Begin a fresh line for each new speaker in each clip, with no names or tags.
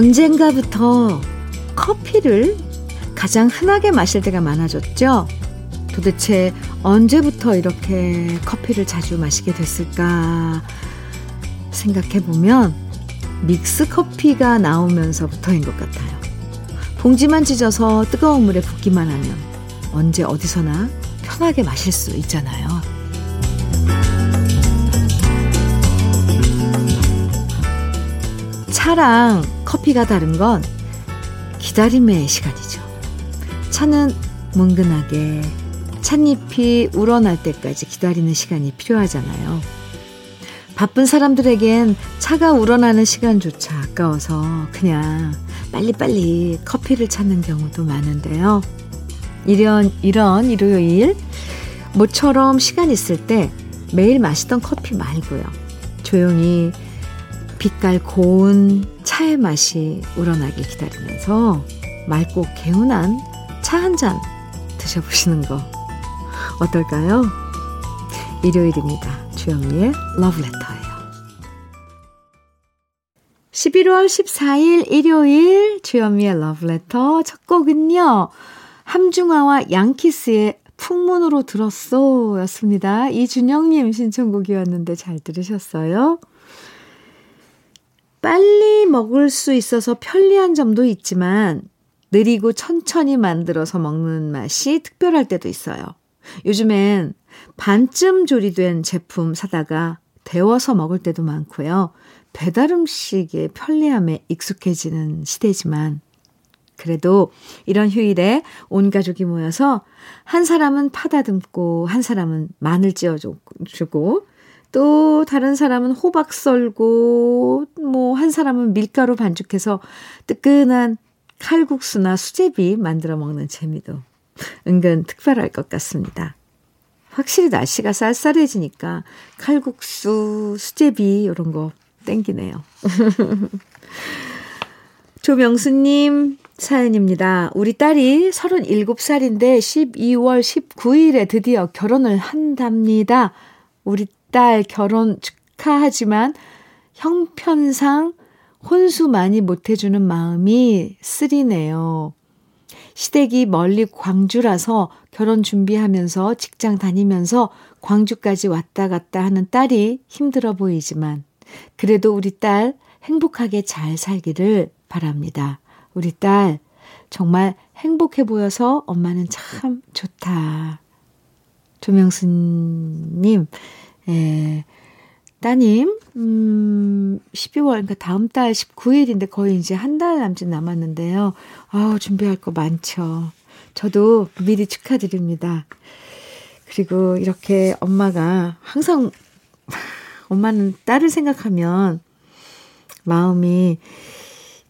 언젠가부터 커피를 가장 흔하게 마실 때가 많아졌죠? 도대체 언제부터 이렇게 커피를 자주 마시게 됐을까 생각해 보면 믹스 커피가 나오면서부터인 것 같아요. 봉지만 찢어서 뜨거운 물에 붓기만 하면 언제 어디서나 편하게 마실 수 있잖아요. 차랑 커피가 다른 건 기다림의 시간이죠. 차는 뭉근하게 찻잎이 우러날 때까지 기다리는 시간이 필요하잖아요. 바쁜 사람들에겐 차가 우러나는 시간조차 아까워서 그냥 빨리빨리 커피를 찾는 경우도 많은데요. 이런, 이런 일요일, 모처럼 시간 있을 때 매일 마시던 커피 말고요. 조용히 빛깔 고운 차의 맛이 우러나게 기다리면서 맑고 개운한 차 한 잔 드셔보시는 거 어떨까요? 일요일입니다. 주영미의 러브레터예요. 11월 14일 일요일 주현미의 러브레터 첫 곡은요. 함중아와 양키스의 풍문으로 들었어 였습니다. 이준영님 신청곡이었는데 잘 들으셨어요? 빨리 먹을 수 있어서 편리한 점도 있지만 느리고 천천히 만들어서 먹는 맛이 특별할 때도 있어요. 요즘엔 반쯤 조리된 제품 사다가 데워서 먹을 때도 많고요. 배달 음식의 편리함에 익숙해지는 시대지만 그래도 이런 휴일에 온 가족이 모여서 한 사람은 파 다듬고 한 사람은 마늘 찧어주고 또 다른 사람은 호박 썰고 뭐 한 사람은 밀가루 반죽해서 뜨끈한 칼국수나 수제비 만들어 먹는 재미도 은근 특별할 것 같습니다. 확실히 날씨가 쌀쌀해지니까 칼국수, 수제비 이런 거 땡기네요. 조명수님 사연입니다. 우리 딸이 37살인데 12월 19일에 드디어 결혼을 한답니다. 우리 딸 결혼 축하하지만 형편상 혼수 많이 못해주는 마음이 쓰리네요. 시댁이 멀리 광주라서 결혼 준비하면서 직장 다니면서 광주까지 왔다 갔다 하는 딸이 힘들어 보이지만 그래도 우리 딸 행복하게 잘 살기를 바랍니다. 우리 딸 정말 행복해 보여서 엄마는 참 좋다. 조명수님, 예, 따님, 음, 12월, 그러니까 다음 달 19일인데 거의 이제 한 달 남짓 남았는데요. 아우, 준비할 거 많죠. 저도 미리 축하드립니다. 그리고 이렇게 엄마가 항상, 엄마는 딸을 생각하면 마음이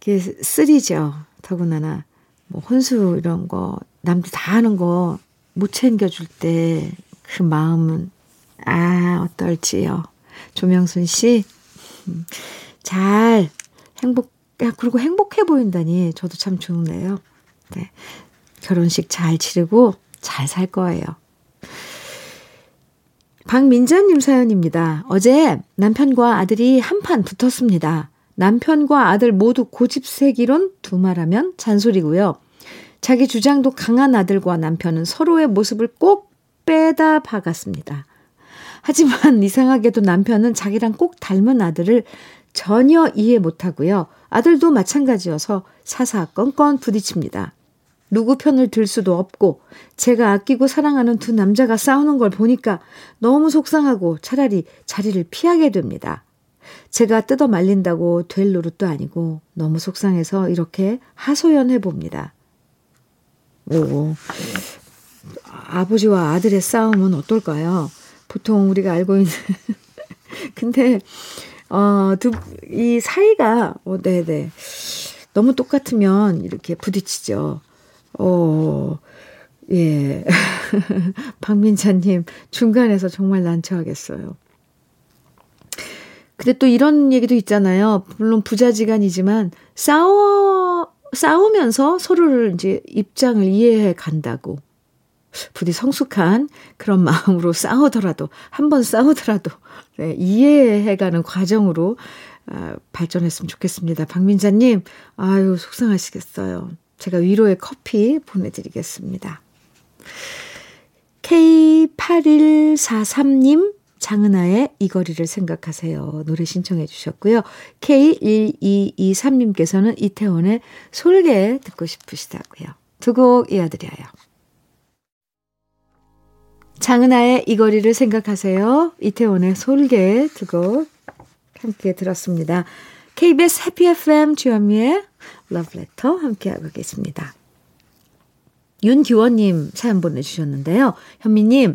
이게 쓰리죠. 더구나나, 뭐, 혼수 이런 거, 남들 다 하는 거 못 챙겨줄 때 그 마음은, 아, 어떨지요. 조명순 씨, 음, 잘 행복, 야, 그리고 행복해 보인다니 저도 참 좋네요. 네. 결혼식 잘 치르고 잘 살 거예요. 박민자님 사연입니다. 어제 남편과 아들이 한판 붙었습니다. 남편과 아들 모두 고집세기론 두말하면 잔소리고요. 자기 주장도 강한 아들과 남편은 서로의 모습을 꼭 빼다 박았습니다. 하지만 이상하게도 남편은 자기랑 꼭 닮은 아들을 전혀 이해 못하고요. 아들도 마찬가지여서 사사건건 부딪힙니다. 누구 편을 들 수도 없고 제가 아끼고 사랑하는 두 남자가 싸우는 걸 보니까 너무 속상하고 차라리 자리를 피하게 됩니다. 제가 뜯어 말린다고 될 노릇도 아니고 너무 속상해서 이렇게 하소연해 봅니다. 오, 아버지와 아들의 싸움은 어떨까요? 보통 우리가 알고 있는. 근데, 어, 두, 이 사이가, 어, 네네. 너무 똑같으면 이렇게 부딪히죠. 어, 예. 박민자님, 중간에서 정말 난처하겠어요. 근데 또 이런 얘기도 있잖아요. 물론 부자지간이지만, 싸워, 싸우면서 서로를 이제 입장을 이해해 간다고. 부디 성숙한 그런 마음으로 싸우더라도, 한번 싸우더라도, 네, 이해해가는 과정으로 아, 발전했으면 좋겠습니다. 박민자님, 아유, 속상하시겠어요. 제가 위로의 커피 보내드리겠습니다. K8143님, 장은아의 이 거리를 생각하세요. 노래 신청해 주셨고요. K1223님께서는 이태원의 솔개 듣고 싶으시다고요. 두 곡 이어드려요. 장은아의 이 거리를 생각하세요. 이태원의 솔개 두곡 함께 들었습니다. KBS 해피 FM 주현미의 러브레터 함께하고 계십니다. 윤기원님 사연 보내주셨는데요. 현미님,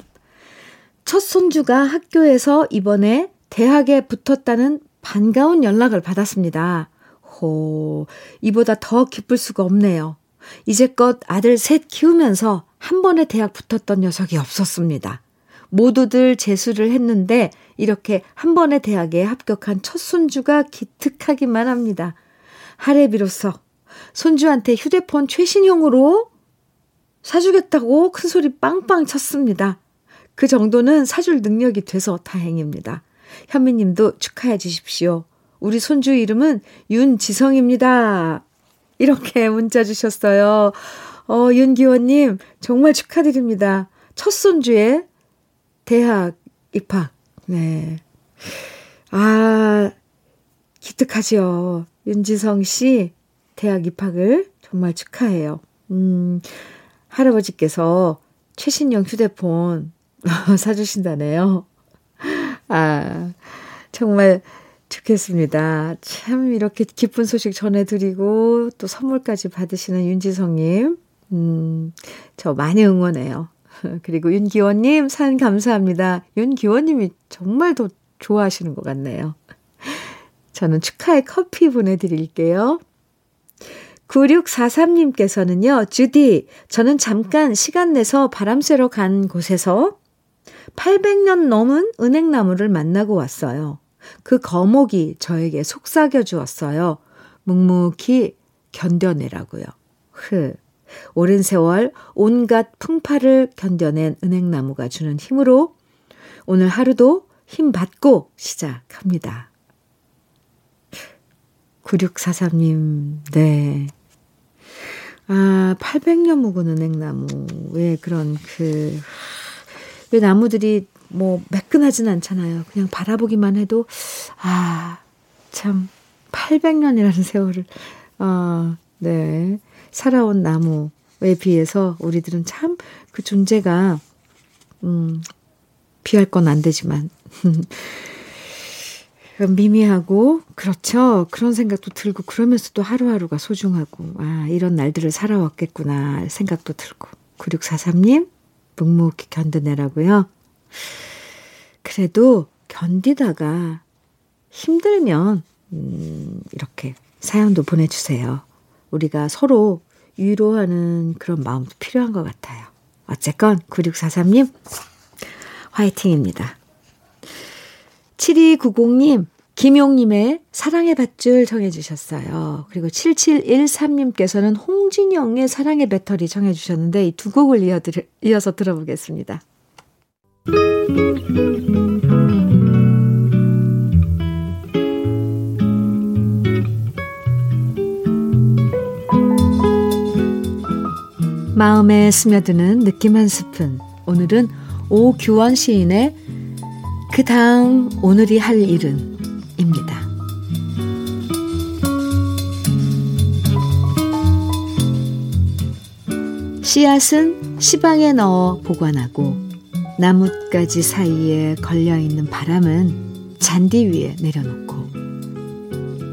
첫 손주가 학교에서 이번에 대학에 붙었다는 반가운 연락을 받았습니다. 호, 이보다 더 기쁠 수가 없네요. 이제껏 아들 셋 키우면서 한 번에 대학 붙었던 녀석이 없었습니다. 모두들 재수를 했는데 이렇게 한 번에 대학에 합격한 첫 손주가 기특하기만 합니다. 하레비로서 손주한테 휴대폰 최신형으로 사주겠다고 큰 소리 빵빵 쳤습니다. 그 정도는 사줄 능력이 돼서 다행입니다. 현미님도 축하해 주십시오. 우리 손주 이름은 윤지성입니다. 이렇게 문자 주셨어요. 어, 윤기원님, 정말 축하드립니다. 첫 손주의 대학 입학. 네. 아, 기특하지요. 윤지성 씨, 대학 입학을 정말 축하해요. 음, 할아버지께서 최신형 휴대폰 사주신다네요. 아, 정말 좋겠습니다. 참 이렇게 기쁜 소식 전해드리고 또 선물까지 받으시는 윤지성님, 음, 저 많이 응원해요. 그리고 윤기원님 산 감사합니다. 윤기원님이 정말 더 좋아하시는 것 같네요. 저는 축하의 커피 보내드릴게요. 9643님께서는요, 주디, 저는 잠깐 시간 내서 바람 쐬러 간 곳에서 800년 넘은 은행나무를 만나고 왔어요. 그 거목이 저에게 속삭여 주었어요. 묵묵히 견뎌내라고요. 흐. 오랜 세월 온갖 풍파를 견뎌낸 은행나무가 주는 힘으로 오늘 하루도 힘 받고 시작합니다. 9643님, 네. 아, 800년 묵은 은행나무의 그런 그, 왜 나무들이 뭐 매끈하진 않잖아요. 그냥 바라보기만 해도, 아, 참, 800년이라는 세월을, 아, 네. 살아온 나무에 비해서 우리들은 참 그 존재가, 음, 비할 건 안 되지만, 미미하고, 그렇죠. 그런 생각도 들고, 그러면서도 하루하루가 소중하고, 아, 이런 날들을 살아왔겠구나, 생각도 들고. 9643님, 묵묵히 견뎌내라고요. 그래도 견디다가 힘들면, 음, 이렇게 사연도 보내주세요. 우리가 서로 위로하는 그런 마음도 필요한 것 같아요. 어쨌건, 9643님, 화이팅입니다. 7290님, 김용님의 사랑의 밧줄 정해주셨어요. 그리고 7713님께서는 홍진영의 사랑의 배터리 정해주셨는데 이 두 곡을 이어들, 이어서 들어보겠습니다. 마음에 스며드는 느낌 한 스푼. 오늘은 오규원 시인의 그 다음 오늘이 할 일은 입니다. 씨앗은 시방에 넣어 보관하고 나뭇가지 사이에 걸려있는 바람은 잔디 위에 내려놓고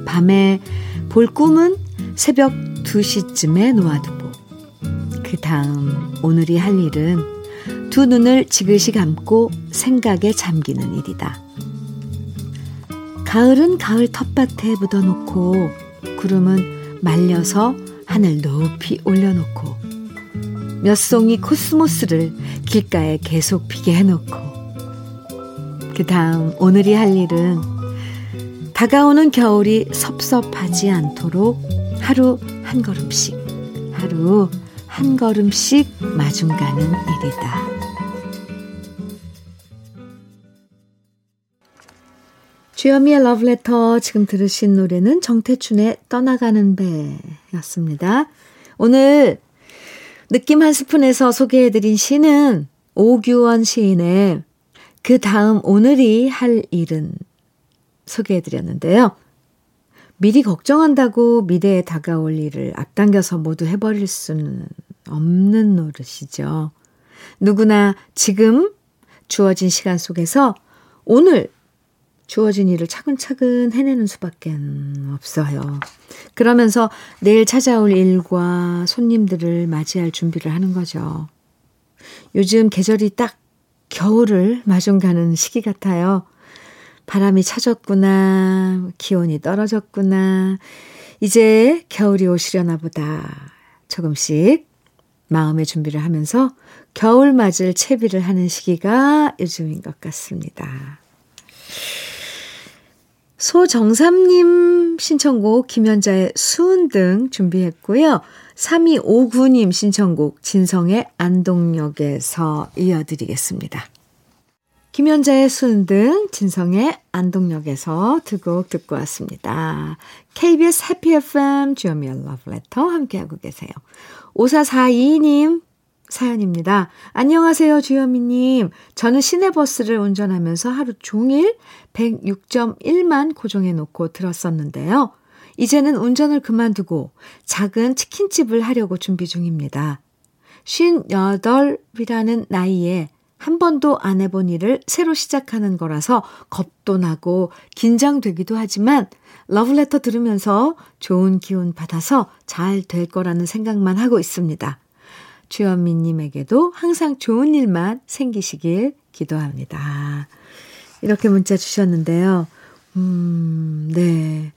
밤에 볼 꿈은 새벽 2시쯤에 놓아두고 그 다음 오늘이 할 일은 두 눈을 지그시 감고 생각에 잠기는 일이다. 가을은 가을 텃밭에 묻어놓고 구름은 말려서 하늘 높이 올려놓고 몇 송이 코스모스를 길가에 계속 피게 해놓고 그 다음 오늘이 할 일은 다가오는 겨울이 섭섭하지 않도록 하루 한 걸음씩 하루 한 걸음씩 마중 가는 일이다. 주여미의 러브레터 지금 들으신 노래는 정태춘의 떠나가는 배였습니다. 오늘 느낌 한 스푼에서 소개해드린 시는 오규원 시인의 그 다음 오늘이 할 일은 소개해드렸는데요. 미리 걱정한다고 미래에 다가올 일을 앞당겨서 모두 해버릴 수는 없는 노릇이죠. 누구나 지금 주어진 시간 속에서 오늘 주어진 일을 차근차근 해내는 수밖에 없어요. 그러면서 내일 찾아올 일과 손님들을 맞이할 준비를 하는 거죠. 요즘 계절이 딱 겨울을 마중 가는 시기 같아요. 바람이 차졌구나, 기온이 떨어졌구나, 이제 겨울이 오시려나 보다. 조금씩 마음의 준비를 하면서 겨울 맞을 채비를 하는 시기가 요즘인 것 같습니다. 소정삼님 신청곡 김연자의 수은 등 준비했고요. 3259님 신청곡 진성의 안동역에서 이어드리겠습니다. 김연자의 수은 등 진성의 안동역에서 두 곡 듣고 왔습니다. KBS 해피 FM 주어미의 러브레터 함께하고 계세요. 5442님 사연입니다. 안녕하세요, 주현미님. 저는 시내버스를 운전하면서 하루 종일 106.1만 고정해 놓고 들었었는데요. 이제는 운전을 그만두고 작은 치킨집을 하려고 준비 중입니다. 58이라는 나이에 한 번도 안 해본 일을 새로 시작하는 거라서 겁도 나고 긴장되기도 하지만 러브레터 들으면서 좋은 기운 받아서 잘 될 거라는 생각만 하고 있습니다. 주현미님에게도 항상 좋은 일만 생기시길 기도합니다. 이렇게 문자 주셨는데요. 음, 네.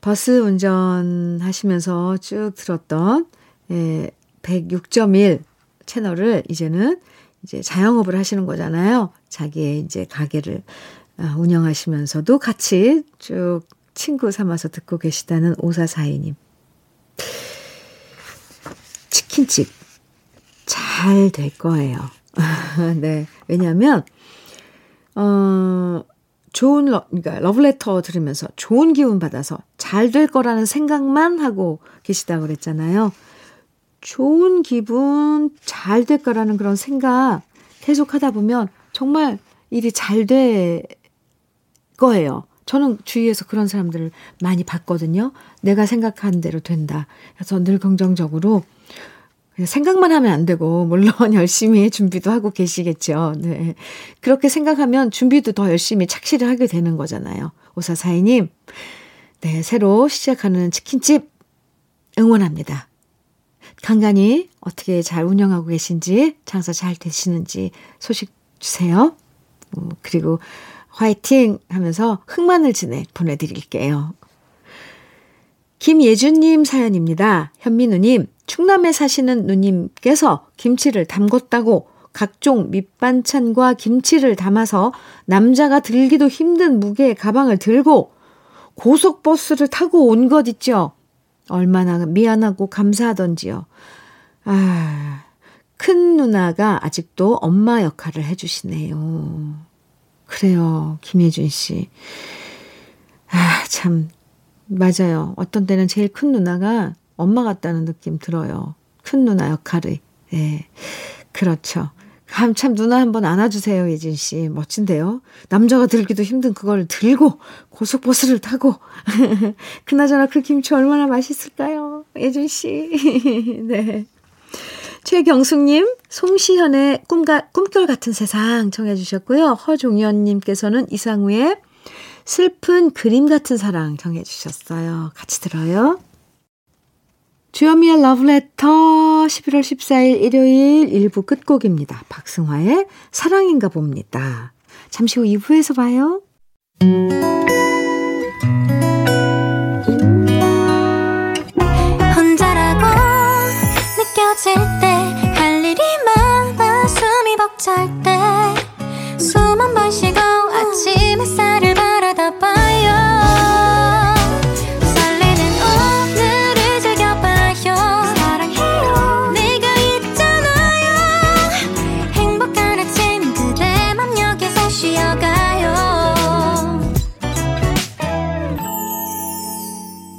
버스 운전하시면서 쭉 들었던 예, 106.1 채널을 이제는 이제 자영업을 하시는 거잖아요. 자기의 이제 가게를 아, 운영하시면서도 같이 쭉 친구 삼아서 듣고 계시다는 오사사이님. 치킨집 잘 될 거예요. 네. 왜냐면, 어, 좋은, 러, 그러니까 러브레터 들으면서 좋은 기운 받아서 잘 될 거라는 생각만 하고 계시다고 그랬잖아요. 좋은 기분, 잘 될 거라는 그런 생각 계속 하다 보면 정말 일이 잘 될 거예요. 저는 주위에서 그런 사람들을 많이 봤거든요. 내가 생각한 대로 된다. 그래서 늘 긍정적으로 생각만 하면 안 되고, 물론 열심히 준비도 하고 계시겠죠. 네. 그렇게 생각하면 준비도 더 열심히 착실히 하게 되는 거잖아요. 오사사이님, 네, 새로 시작하는 치킨집 응원합니다. 간간히 어떻게 잘 운영하고 계신지, 장사 잘 되시는지 소식 주세요. 어, 그리고 화이팅 하면서 흑마늘 진액 보내드릴게요. 김예준님 사연입니다. 현민우님, 충남에 사시는 누님께서 김치를 담궜다고 각종 밑반찬과 김치를 담아서 남자가 들기도 힘든 무게의 가방을 들고 고속버스를 타고 온 것 있죠. 얼마나 미안하고 감사하던지요. 아, 큰 누나가 아직도 엄마 역할을 해주시네요. 그래요, 김혜준 씨. 아, 참, 맞아요. 어떤 때는 제일 큰 누나가 엄마 같다는 느낌 들어요. 큰 누나 역할이. 예. 네. 그렇죠. 참 누나 한번 안아주세요, 예진 씨. 멋진데요. 남자가 들기도 힘든 그걸 들고 고속버스를 타고. 그나저나 그 김치 얼마나 맛있을까요, 예진 씨. 네. 최경숙님, 송시현의 꿈가, 꿈결 같은 세상 청해주셨고요. 허종현님께서는 이상우의 슬픈 그림 같은 사랑 정해주셨어요. 같이 들어요. 주현미의 러브레터 11월 14일 일요일 1부 끝곡입니다. 박승화의 사랑인가 봅니다. 잠시 후 2부에서 봐요.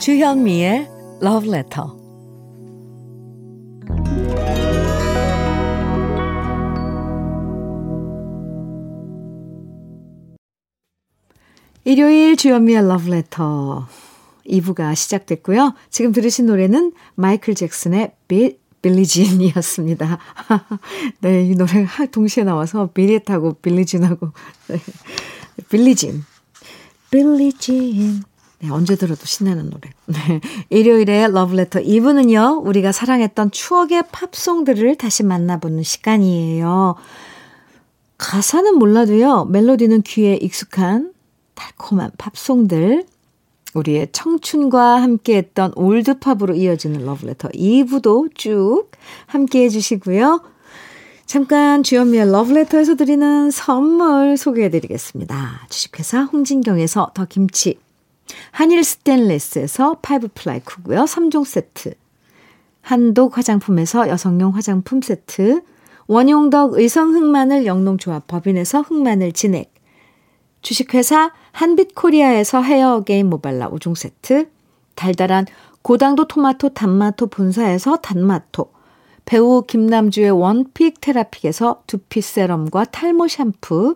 주현미의 Love Letter. 일요일 주현미의 Love Letter 2부가 시작됐고요. 지금 들으신 노래는 마이클 잭슨의 빌, 빌리진이었습니다. 네, 이 노래가 동시에 나와서 비릿하고 빌리진하고 네. 빌리진. 빌리진. 네, 언제 들어도 신나는 노래. 네. 일요일에 러브레터 2부는요, 우리가 사랑했던 추억의 팝송들을 다시 만나보는 시간이에요. 가사는 몰라도요, 멜로디는 귀에 익숙한 달콤한 팝송들, 우리의 청춘과 함께했던 올드팝으로 이어지는 러브레터 2부도 쭉 함께 해 주시고요. 잠깐 주현미의 러브레터에서 드리는 선물 소개해 드리겠습니다. 주식회사 홍진경에서 더 김치, 한일 스텐레스에서 five ply 쿠고요. 3종 세트. 한독 화장품에서 여성용 화장품 세트. 원용덕 의성 흑마늘 영농조합 법인에서 흑마늘 진액. 주식회사 한빛코리아에서 헤어 게임 모발라 5종 세트. 달달한 고당도 토마토 단마토 본사에서 단마토. 배우 김남주의 one pick 테라픽에서 두피 serum과 탈모 샴푸.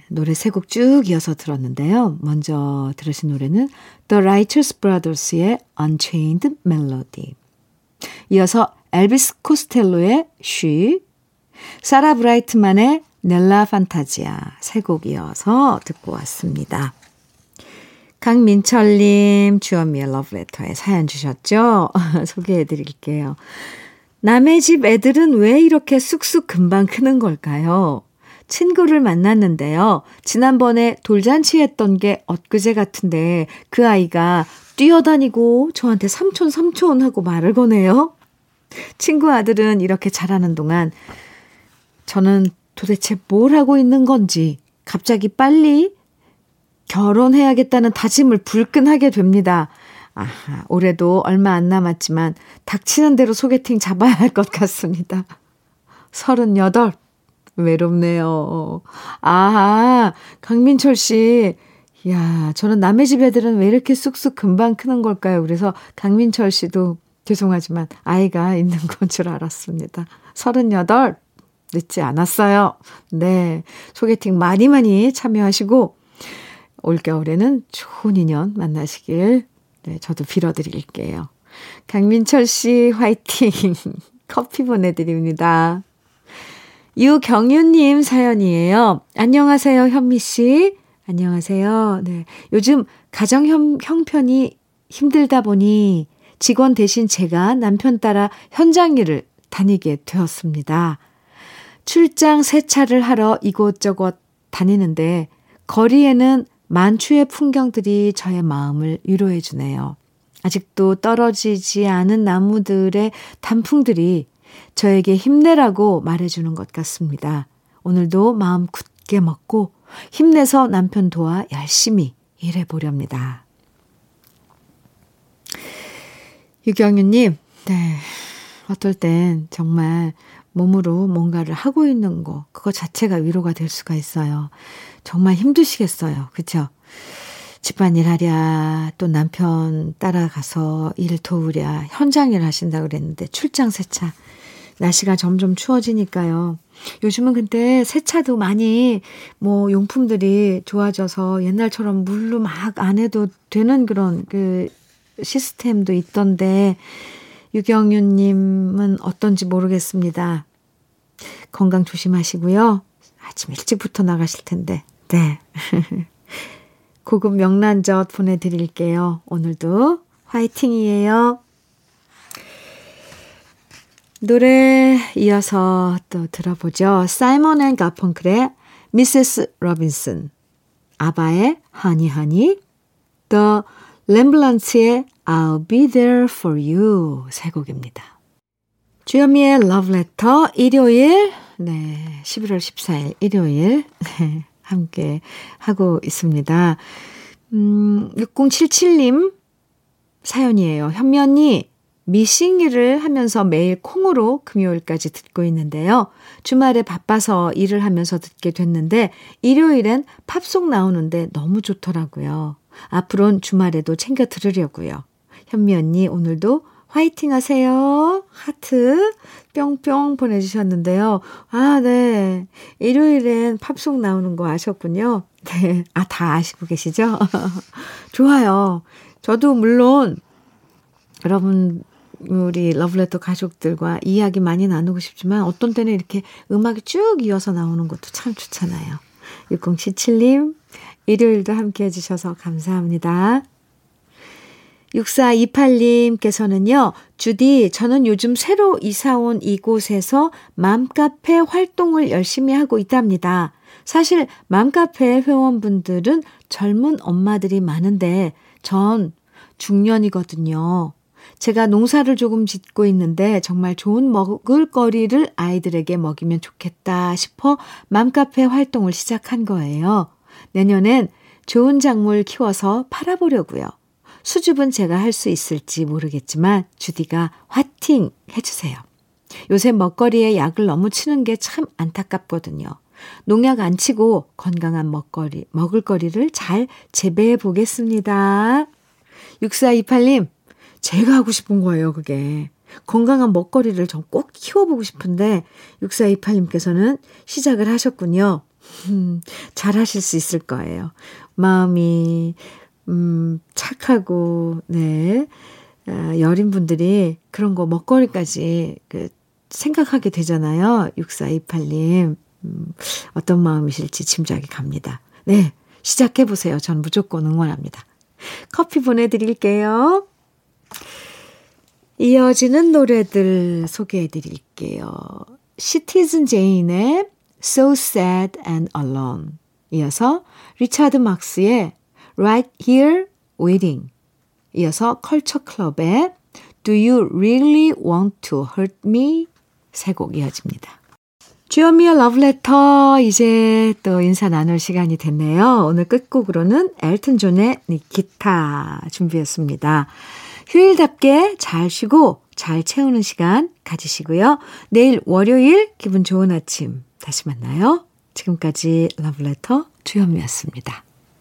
노래 세 곡 쭉 이어서 들었는데요. 먼저 들으신 노래는 The Righteous Brothers의 Unchained Melody. 이어서 엘비스 코스텔로의 She, 사라 브라이트만의 넬라 판타지아 세 곡 이어서 듣고 왔습니다. 강민철님, 주현미의 러브레터에 사연 주셨죠? 소개해 드릴게요. 남의 집 애들은 왜 이렇게 쑥쑥 금방 크는 걸까요? 친구를 만났는데요. 지난번에 돌잔치 했던 게 엊그제 같은데 그 아이가 뛰어다니고 저한테 삼촌 삼촌 하고 말을 거네요. 친구 아들은 이렇게 자라는 동안 저는 도대체 뭘 하고 있는 건지 갑자기 빨리 결혼해야겠다는 다짐을 불끈하게 됩니다. 아하, 올해도 얼마 안 남았지만 닥치는 대로 소개팅 잡아야 할 것 같습니다. 38. 외롭네요. 아, 강민철 씨. 야, 저는 남의 집 애들은 왜 이렇게 쑥쑥 금방 크는 걸까요? 그래서 강민철 씨도 죄송하지만 아이가 있는 건 줄 알았습니다. 38. 늦지 않았어요. 네. 소개팅 많이 많이 참여하시고, 올겨울에는 좋은 인연 만나시길, 네, 저도 빌어드릴게요. 강민철 씨 화이팅! 커피 보내드립니다. 유경윤님 사연이에요. 안녕하세요, 현미 씨. 안녕하세요. 네. 요즘 가정 형, 형편이 힘들다 보니 직원 대신 제가 남편 따라 현장 일을 다니게 되었습니다. 출장 세차를 하러 이곳저곳 다니는데 거리에는 만추의 풍경들이 저의 마음을 위로해 주네요. 아직도 떨어지지 않은 나무들의 단풍들이 저에게 힘내라고 말해주는 것 같습니다. 오늘도 마음 굳게 먹고 힘내서 남편 도와 열심히 일해보렵니다. 유경유님, 네. 어떨 땐 정말 몸으로 뭔가를 하고 있는 거, 그거 자체가 위로가 될 수가 있어요. 정말 힘드시겠어요. 그쵸? 집안일 하랴, 또 남편 따라가서 일 도우랴, 현장 일 하신다 그랬는데 출장 세차. 날씨가 점점 추워지니까요. 요즘은 근데 세차도 많이 뭐 용품들이 좋아져서 옛날처럼 물로 막 안 해도 되는 그런 그 시스템도 있던데 유경윤님은 어떤지 모르겠습니다. 건강 조심하시고요. 아침 일찍부터 나가실 텐데. 네. 고급 명란젓 보내드릴게요. 오늘도 화이팅이에요. 노래 이어서 또 들어보죠. 사이먼 앤 가펑클의 Mrs. Robinson, 아바의 하니 하니, The 렘블란츠의 I'll be there for you 세 곡입니다. 주현미의 Letter 일요일 네 11월 14일 일요일 네, 함께 하고 있습니다. 음 6077님 사연이에요. 현면이 미싱 일을 하면서 매일 콩으로 금요일까지 듣고 있는데요. 주말에 바빠서 일을 하면서 듣게 됐는데 일요일엔 팝송 나오는데 너무 좋더라고요. 앞으론 주말에도 챙겨 들으려고요. 현미 언니 오늘도 화이팅 하세요. 하트 뿅뿅 보내주셨는데요. 아, 네. 일요일엔 팝송 나오는 거 아셨군요. 네. 아, 다 아시고 계시죠? 좋아요. 저도 물론 여러분 우리 러브레터 가족들과 이야기 많이 나누고 싶지만 어떤 때는 이렇게 음악이 쭉 이어서 나오는 것도 참 좋잖아요. 6077님, 일요일도 함께 해주셔서 감사합니다. 6428님께서는요, 주디, 저는 요즘 새로 이사온 이곳에서 맘카페 활동을 열심히 하고 있답니다. 사실 맘카페 회원분들은 젊은 엄마들이 많은데 전 중년이거든요. 제가 농사를 조금 짓고 있는데 정말 좋은 먹을거리를 아이들에게 먹이면 좋겠다 싶어 맘카페 활동을 시작한 거예요. 내년엔 좋은 작물 키워서 팔아보려고요. 수줍은 제가 할 수 있을지 모르겠지만 주디가 화팅 해주세요. 요새 먹거리에 약을 너무 치는 게 참 안타깝거든요. 농약 안 치고 건강한 먹거리, 먹을거리를 잘 재배해 보겠습니다. 6428님, 제가 하고 싶은 거예요, 그게. 건강한 먹거리를 전꼭 키워보고 싶은데, 6428님께서는 시작을 하셨군요. 음, 잘 하실 수 있을 거예요. 마음이, 음, 착하고, 네. 아, 여린 분들이 그런 거 먹거리까지 그 생각하게 되잖아요. 6428님. 음, 어떤 마음이실지 짐작이 갑니다. 네. 시작해보세요. 전 무조건 응원합니다. 커피 보내드릴게요. 이어지는 노래들 소개해 드릴게요. 시티즌 제인의 So Sad and Alone 이어서 리차드 막스의 Right Here Waiting 이어서 컬처 클럽의 Do You Really Want to Hurt Me 세 곡 이어집니다. 주현미의 러브레터 이제 또 인사 나눌 시간이 됐네요. 오늘 끝곡으로는 엘튼 존의 니키타 준비했습니다. 휴일답게 잘 쉬고 잘 채우는 시간 가지시고요. 내일 월요일 기분 좋은 아침 다시 만나요. 지금까지 러브레터 주현미였습니다.